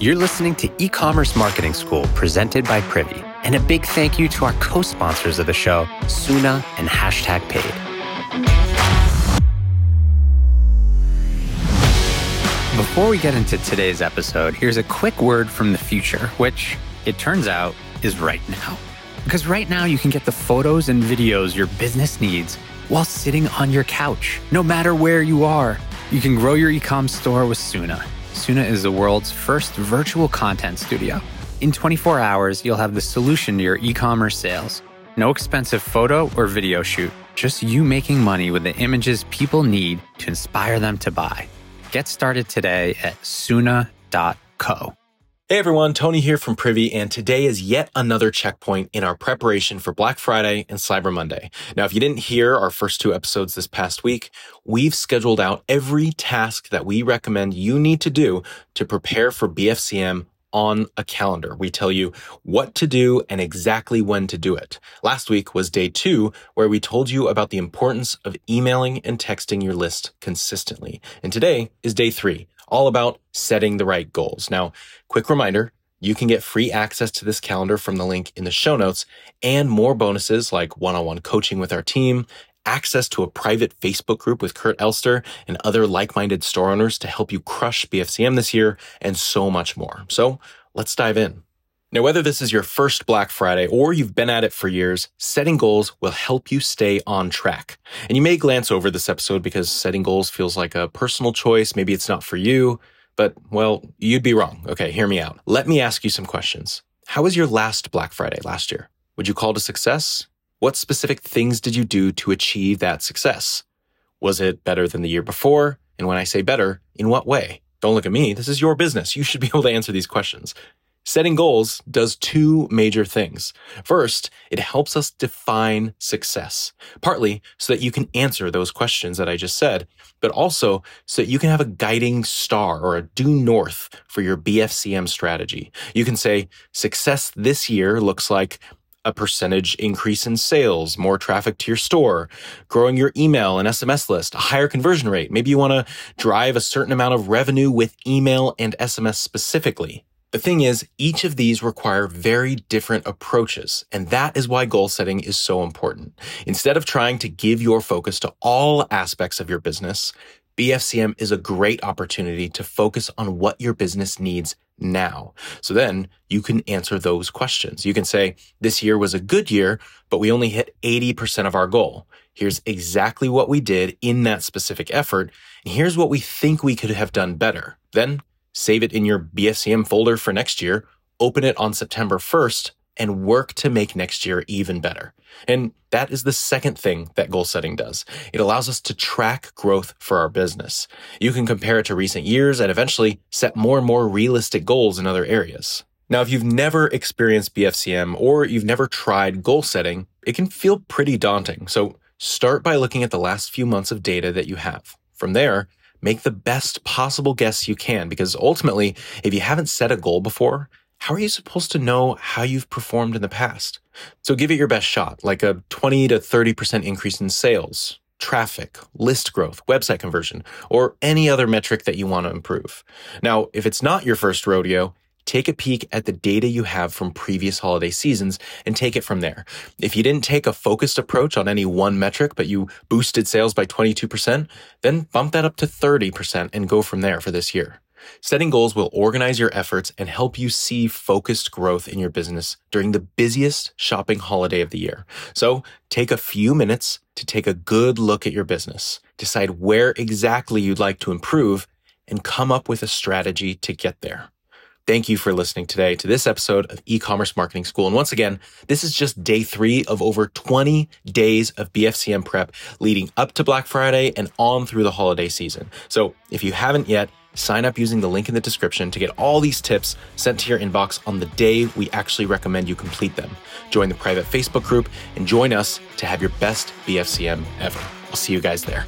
You're listening to E Commerce Marketing School presented by Privy. And a big thank you to our co sponsors of the show, Soona and Hashtag Paid. Before we get into today's episode, here's a quick word from the future, which it turns out is right now. Because right now, you can get the photos and videos your business needs while sitting on your couch, no matter where you are. You can grow your ecom store with Soona. Soona is the world's first virtual content studio. In 24 hours, you'll have the solution to your e commerce sales. No expensive photo or video shoot, just you making money with the images people need to inspire them to buy. Get started today at soona.co. Hey everyone, Tony here from Privy, and today is yet another checkpoint in our preparation for Black Friday and Cyber Monday. Now, if you didn't hear our first two episodes this past week, we've scheduled out every task that we recommend you need to do to prepare for BFCM on a calendar. We tell you what to do and exactly when to do it. Last week was day two, where we told you about the importance of emailing and texting your list consistently. And today is day three, all about setting the right goals. Now, quick reminder, you can get free access to this calendar from the link in the show notes and more bonuses like one-on-one coaching with our team, access to a private Facebook group with Kurt Elster and other like-minded store owners to help you crush BFCM this year, and so much more. So let's dive in. Now, whether this is your first Black Friday or you've been at it for years, setting goals will help you stay on track. And you may glance over this episode because setting goals feels like a personal choice. Maybe it's not for you, but well, you'd be wrong. Okay, hear me out. Let me ask you some questions. How was your last Black Friday last year? Would you call it a success? What specific things did you do to achieve that success? Was it better than the year before? And when I say better, in what way? Don't look at me. This is your business. You should be able to answer these questions. Setting goals does two major things. First, it helps us define success, partly so that you can answer those questions that I just said, but also so that you can have a guiding star or a due north for your BFCM strategy. You can say success this year looks like a percentage increase in sales, more traffic to your store, growing your email and SMS list, a higher conversion rate. Maybe you want to drive a certain amount of revenue with email and SMS specifically. The thing is, each of these require very different approaches, and that is why goal setting is so important. Instead of trying to give your focus to all aspects of your business, BFCM is a great opportunity to focus on what your business needs now. So then you can answer those questions. You can say, this year was a good year, but we only hit 80% of our goal. Here's exactly what we did in that specific effort. And here's what we think we could have done better. Then save it in your BFCM folder for next year, open it on September 1st, and work to make next year even better. And that is the second thing that goal setting does. It allows us to track growth for our business. You can compare it to recent years and eventually set more and more realistic goals in other areas. Now, if you've never experienced BFCM or you've never tried goal setting, it can feel pretty daunting. So start by looking at the last few months of data that you have. From there, make the best possible guess you can because ultimately, if you haven't set a goal before, how are you supposed to know how you've performed in the past? So give it your best shot, like a 20 to 30% increase in sales, traffic, list growth, website conversion, or any other metric that you want to improve. Now, if it's not your first rodeo, take a peek at the data you have from previous holiday seasons and take it from there. If you didn't take a focused approach on any one metric, but you boosted sales by 22%, then bump that up to 30% and go from there for this year. Setting goals will organize your efforts and help you see focused growth in your business during the busiest shopping holiday of the year. So take a few minutes to take a good look at your business, decide where exactly you'd like to improve, and come up with a strategy to get there. Thank you for listening today to this episode of e-commerce marketing school. And once again, this is just day three of over 20 days of BFCM prep leading up to Black Friday and on through the holiday season. So if you haven't yet, sign up using the link in the description to get all these tips sent to your inbox on the day we actually recommend you complete them. Join the private Facebook group and join us to have your best BFCM ever. I'll see you guys there.